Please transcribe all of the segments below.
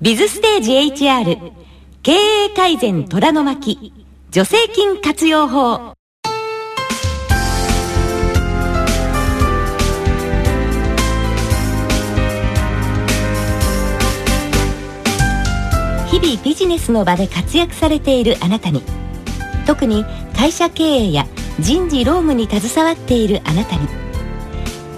ビズステージ HR 経営改善虎の巻助成金活用法。日々ビジネスの場で活躍されているあなたに特に会社経営や人事労務に携わっているあなたに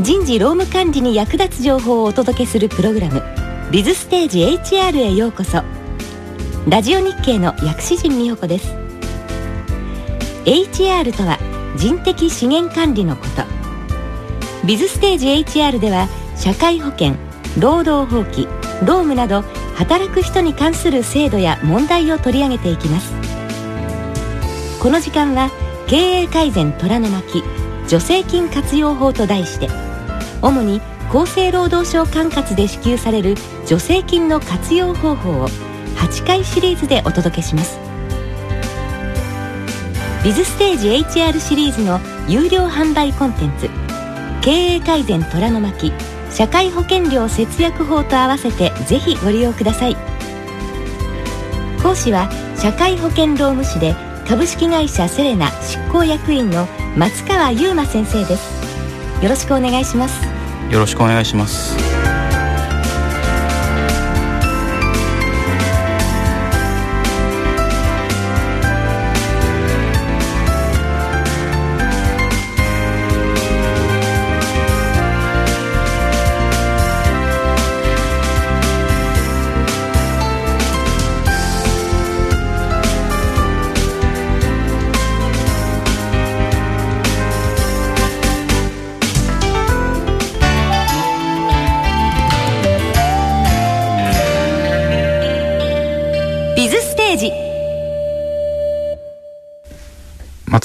人事労務管理に役立つ情報をお届けするプログラム「ビズステージ HR」へようこそ。ラジオ日経の薬師陣美穂子です。HR とは人的資源管理のこと。ビズステージ HR では社会保険労働法規労務など働く人に関する制度や問題を取り上げていきます。この時間は経営改善虎の巻助成金活用法と題して主に厚生労働省管轄で支給される助成金の活用方法を8回シリーズでお届けします。ビズステージ HR シリーズの有料販売コンテンツ経営改善虎の巻社会保険料節約法と合わせてぜひご利用ください。講師は社会保険労務士で株式会社セレナ執行役員の松川優馬先生です。よろしくお願いします。よろしくお願いします。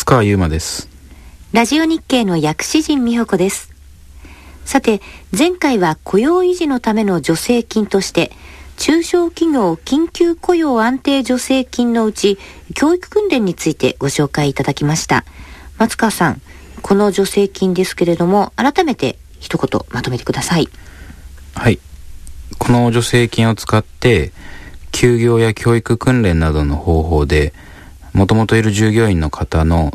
松川優馬です。ラジオ日経の薬師陣美穂子です。さて前回は雇用維持のための助成金として中小企業緊急雇用安定助成金のうち教育訓練についてご紹介いただきました。松川さんこの助成金ですけれども改めて一言まとめてください。はい。この助成金を使って休業や教育訓練などの方法でもともといる従業員の方の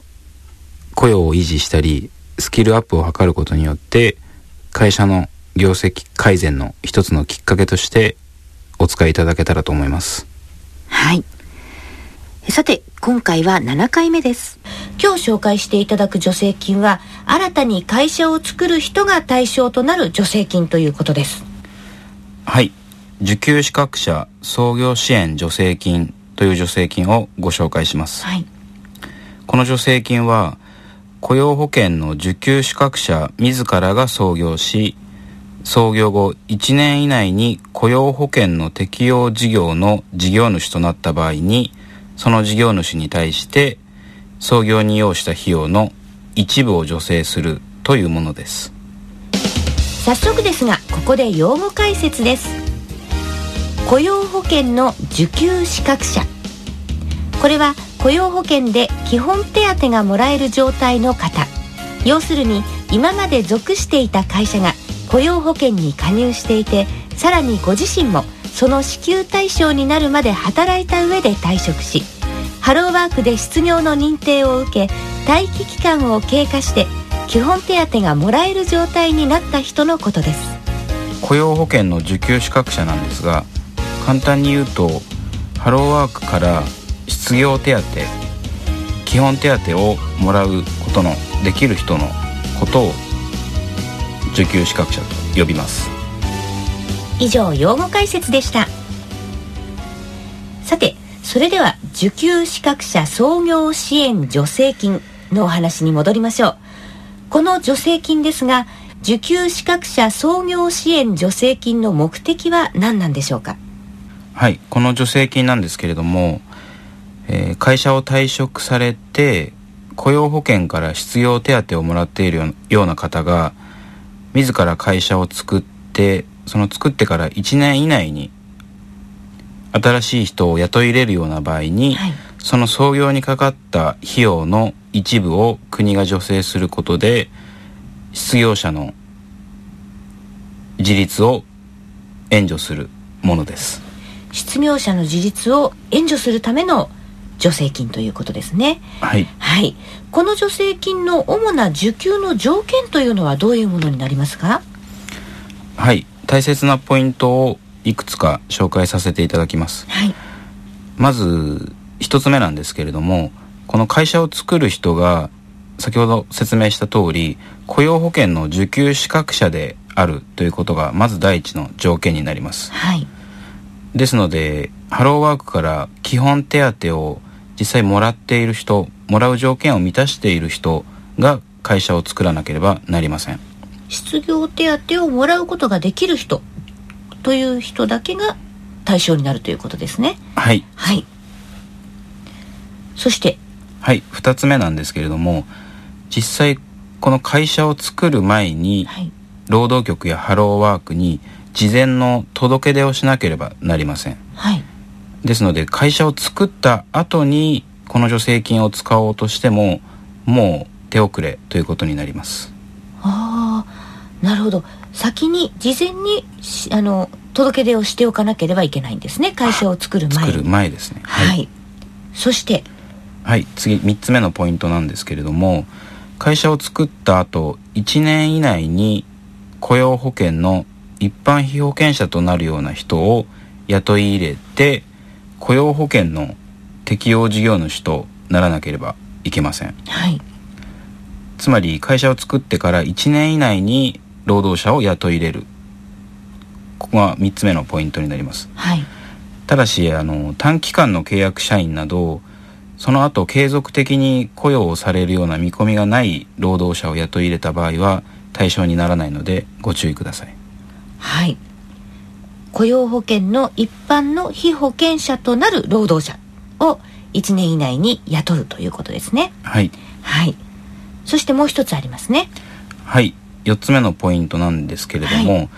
雇用を維持したり、スキルアップを図ることによって、会社の業績改善の一つのきっかけとしてお使いいただけたらと思います。はい。さて、今回は7回目です。今日紹介していただく助成金は、新たに会社を作る人が対象となる助成金ということです。はい。受給資格者創業支援助成金という助成金をご紹介します、はい、この助成金は雇用保険の受給資格者自らが創業し創業後1年以内に雇用保険の適用事業の事業主となった場合にその事業主に対して創業に要した費用の一部を助成するというものです。早速ですがここで用語解説です雇用保険の受給資格者。これは雇用保険で基本手当がもらえる状態の方。要するに今まで属していた会社が雇用保険に加入していてさらにご自身もその支給対象になるまで働いた上で退職しハローワークで失業の認定を受け待機期間を経過して基本手当がもらえる状態になった人のことです。雇用保険の受給資格者なんですが簡単に言うとハローワークから失業手当基本手当をもらうことのできる人のことを受給資格者と呼びます。以上用語解説でした。さてそれでは受給資格者創業支援助成金のお話に戻りましょう。この助成金ですが受給資格者創業支援助成金の目的は何なんでしょうか？はいこの助成金なんですけれども、えー、会社を退職されて雇用保険から失業手当をもらっているような方が自ら会社を作ってその作ってから1年以内に新しい人を雇い入れるような場合に、はい、その創業にかかった費用の一部を国が助成することで失業者の自立を援助するものです。業者の自立を援助するための助成金ということですね。はい、はい、この助成金の主な受給の条件というのはどういうものになりますか？はい。大切なポイントをいくつか紹介させていただきます、はい、まず一つ目なんですけれどもこの会社を作る人が先ほど説明した通り雇用保険の受給資格者であるということがまず第一の条件になります、はい、ですのでハローワークから基本手当を実際もらっている人もらう条件を満たしている人が会社を作らなければなりません。失業手当をもらうことができる人という人だけが対象になるということですね。はい。はい。そしてはい。2つ目なんですけれども実際この会社を作る前に、はい、労働局やハローワークに事前の届け出をしなければなりません、はい、ですので会社を作った後にこの助成金を使おうとしてももう手遅れということになります。ああなるほど。先に事前にあの届け出をしておかなければいけないんですね。会社を作る前作る前ですね。はい、はい、そして。はい。次3つ目のポイントなんですけれども会社を作った後1年以内に雇用保険の一般被保険者となるような人を雇い入れて雇用保険の適用事業主とならなければいけません、はい、つまり会社を作ってから1年以内に労働者を雇い入れる。ここが3つ目のポイントになります、はい、ただしあの短期間の契約社員などその後継続的に雇用をされるような見込みがない労働者を雇い入れた場合は対象にならないのでご注意くださいはい。雇用保険の一般の被保険者となる労働者を1年以内に雇うということですね。はい。はい。そしてもう一つありますね。はい。4つ目のポイントなんですけれども、はい、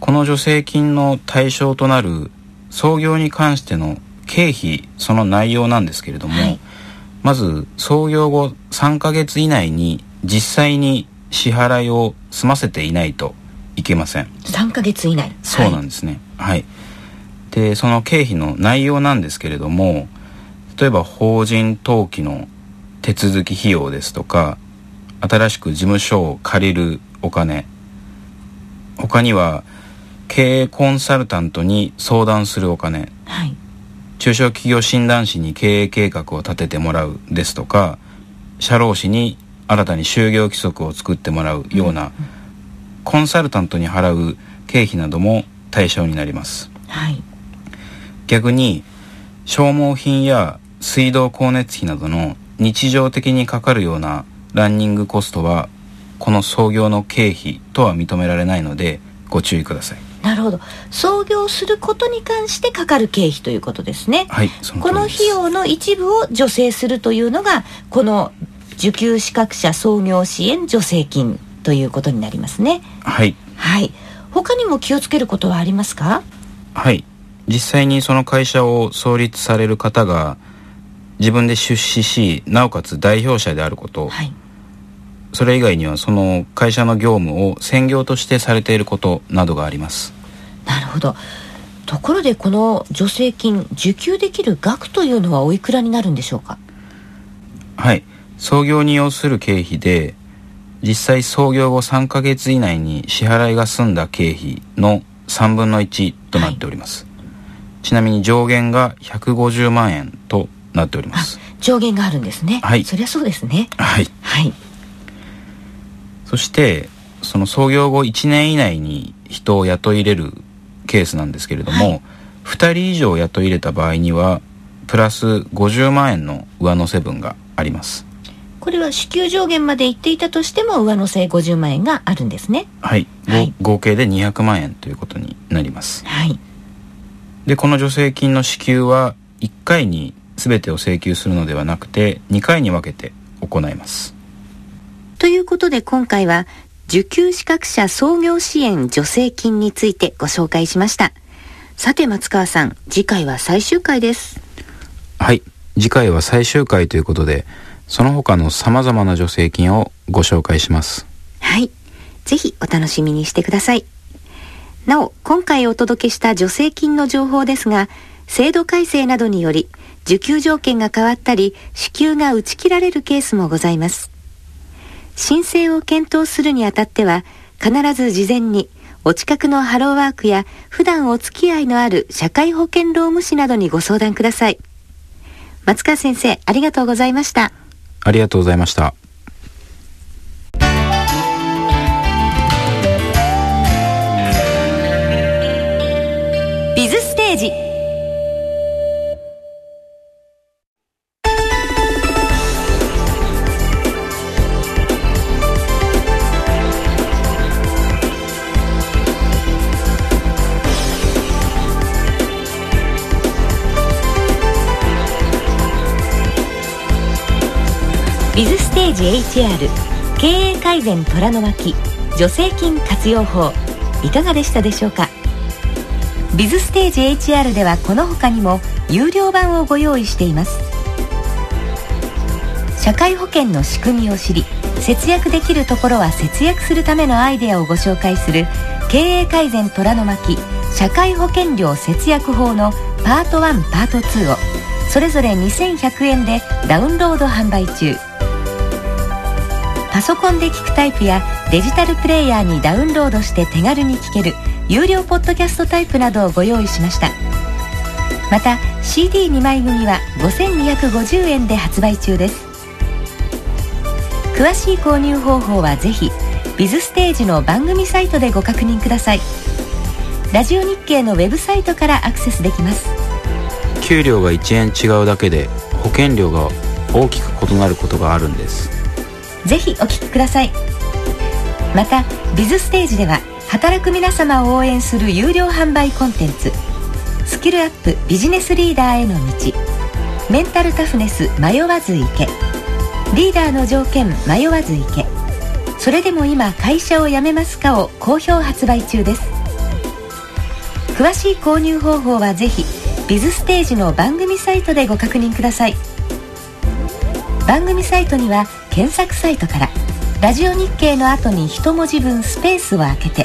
この助成金の対象となる創業に関しての経費その内容なんですけれども、はい、まず創業後3ヶ月以内に実際に支払いを済ませていないといけません。3ヶ月以内。そうなんですね。はい、でその経費の内容なんですけれども例えば法人登記の手続き費用ですとか新しく事務所を借りるお金。他には経営コンサルタントに相談するお金、はい、中小企業診断士に経営計画を立ててもらうですとか社労士に新たに就業規則を作ってもらうような、コンサルタントに払う経費なども対象になります、はい、逆に消耗品や水道光熱費などの日常的にかかるようなランニングコストはこの創業の経費とは認められないのでご注意ください。なるほど。創業することに関してかかる経費ということですね。はいこの費用の一部を助成するというのがこの受給資格者創業支援助成金ということになりますね。はい。はい。他にも気をつけることはありますか？はい。実際にその会社を創立される方が自分で出資しなおかつ代表者であること、はい、それ以外にはその会社の業務を専業としてされていることなどがあります。なるほど。ところでこの助成金受給できる額というのはおいくらになるんでしょうか？はい。創業に要する経費で実際創業後3ヶ月以内に支払いが済んだ経費の3分の1となっております、はい、ちなみに上限が150万円となっております。上限があるんですね。はい。そりゃそうですね。はい、はい、そしてその創業後1年以内に人を雇い入れるケースなんですけれども、はい、2人以上雇い入れた場合にはプラス50万円の上乗せ分がありますこれは支給上限までいっていたとしても上乗せ50万円があるんですね。はい、はい、合計で200万円ということになります。はい。でこの助成金の支給は1回に全てを請求するのではなくて2回に分けて行います。ということで今回は受給資格者創業支援助成金についてご紹介しました。さて松川さん次回は最終回です。はい。次回は最終回ということでその他の様々な助成金をご紹介します。はい。ぜひお楽しみにしてください。なお今回お届けした助成金の情報ですが制度改正などにより受給条件が変わったり支給が打ち切られるケースもございます。申請を検討するにあたっては必ず事前にお近くのハローワークや普段お付き合いのある社会保険労務士などにご相談ください。松川先生ありがとうございました。ありがとうございました。ビズステージ HR 経営改善虎の巻助成金活用法いかがでしたでしょうか？ビズステージ HR ではこの他にも有料版をご用意しています。社会保険の仕組みを知り節約できるところは節約するためのアイデアをご紹介する経営改善虎の巻社会保険料節約法のパート1パート2をそれぞれ2100円でダウンロード販売中。パソコンで聞くタイプやデジタルプレイヤーにダウンロードして手軽に聞ける有料ポッドキャストタイプなどをご用意しました。また CD2 枚組は5250円で発売中です。詳しい購入方法はぜひビズステージの番組サイトでご確認ください。ラジオ日経のウェブサイトからアクセスできます。給料が1円違うだけで保険料が大きく異なることがあるんです。ぜひお聞きください。またビズステージでは働く皆様を応援する有料販売コンテンツスキルアップビジネスリーダーへの道メンタルタフネス迷わず行けリーダーの条件迷わず行けそれでも今会社を辞めますかを好評発売中です。詳しい購入方法はぜひビズステージの番組サイトでご確認ください。番組サイトには検索サイトから。ラジオ日経の後に一文字分スペースを空けて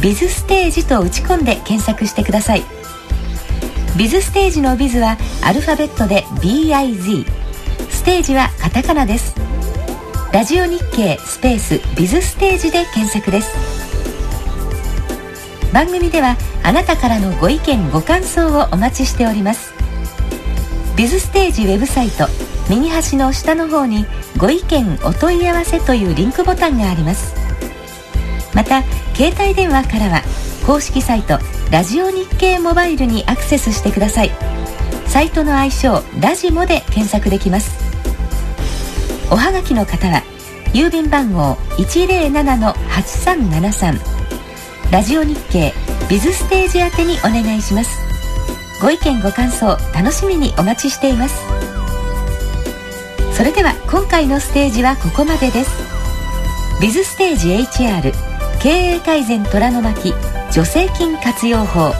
ビズステージと打ち込んで検索してください。ビズステージのビズはアルファベットで BIZ ステージはカタカナです。ラジオ日経スペースビズステージで検索です。番組ではあなたからのご意見ご感想をお待ちしております。ビズステージウェブサイト右端の下の方にご意見お問い合わせというリンクボタンがあります。また携帯電話からは公式サイトラジオ日経モバイルにアクセスしてください。サイトの愛称ラジモで検索できます。おはがきの方は郵便番号107-8373ラジオ日経ビズステージ宛てにお願いします。ご意見ご感想楽しみにお待ちしています。それでは今回のステージはここまでです。ビズステージ HR 経営改善虎の巻助成金活用法。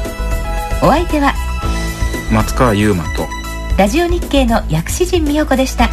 お相手は松川優馬とラジオ日経の薬師陣美代子でした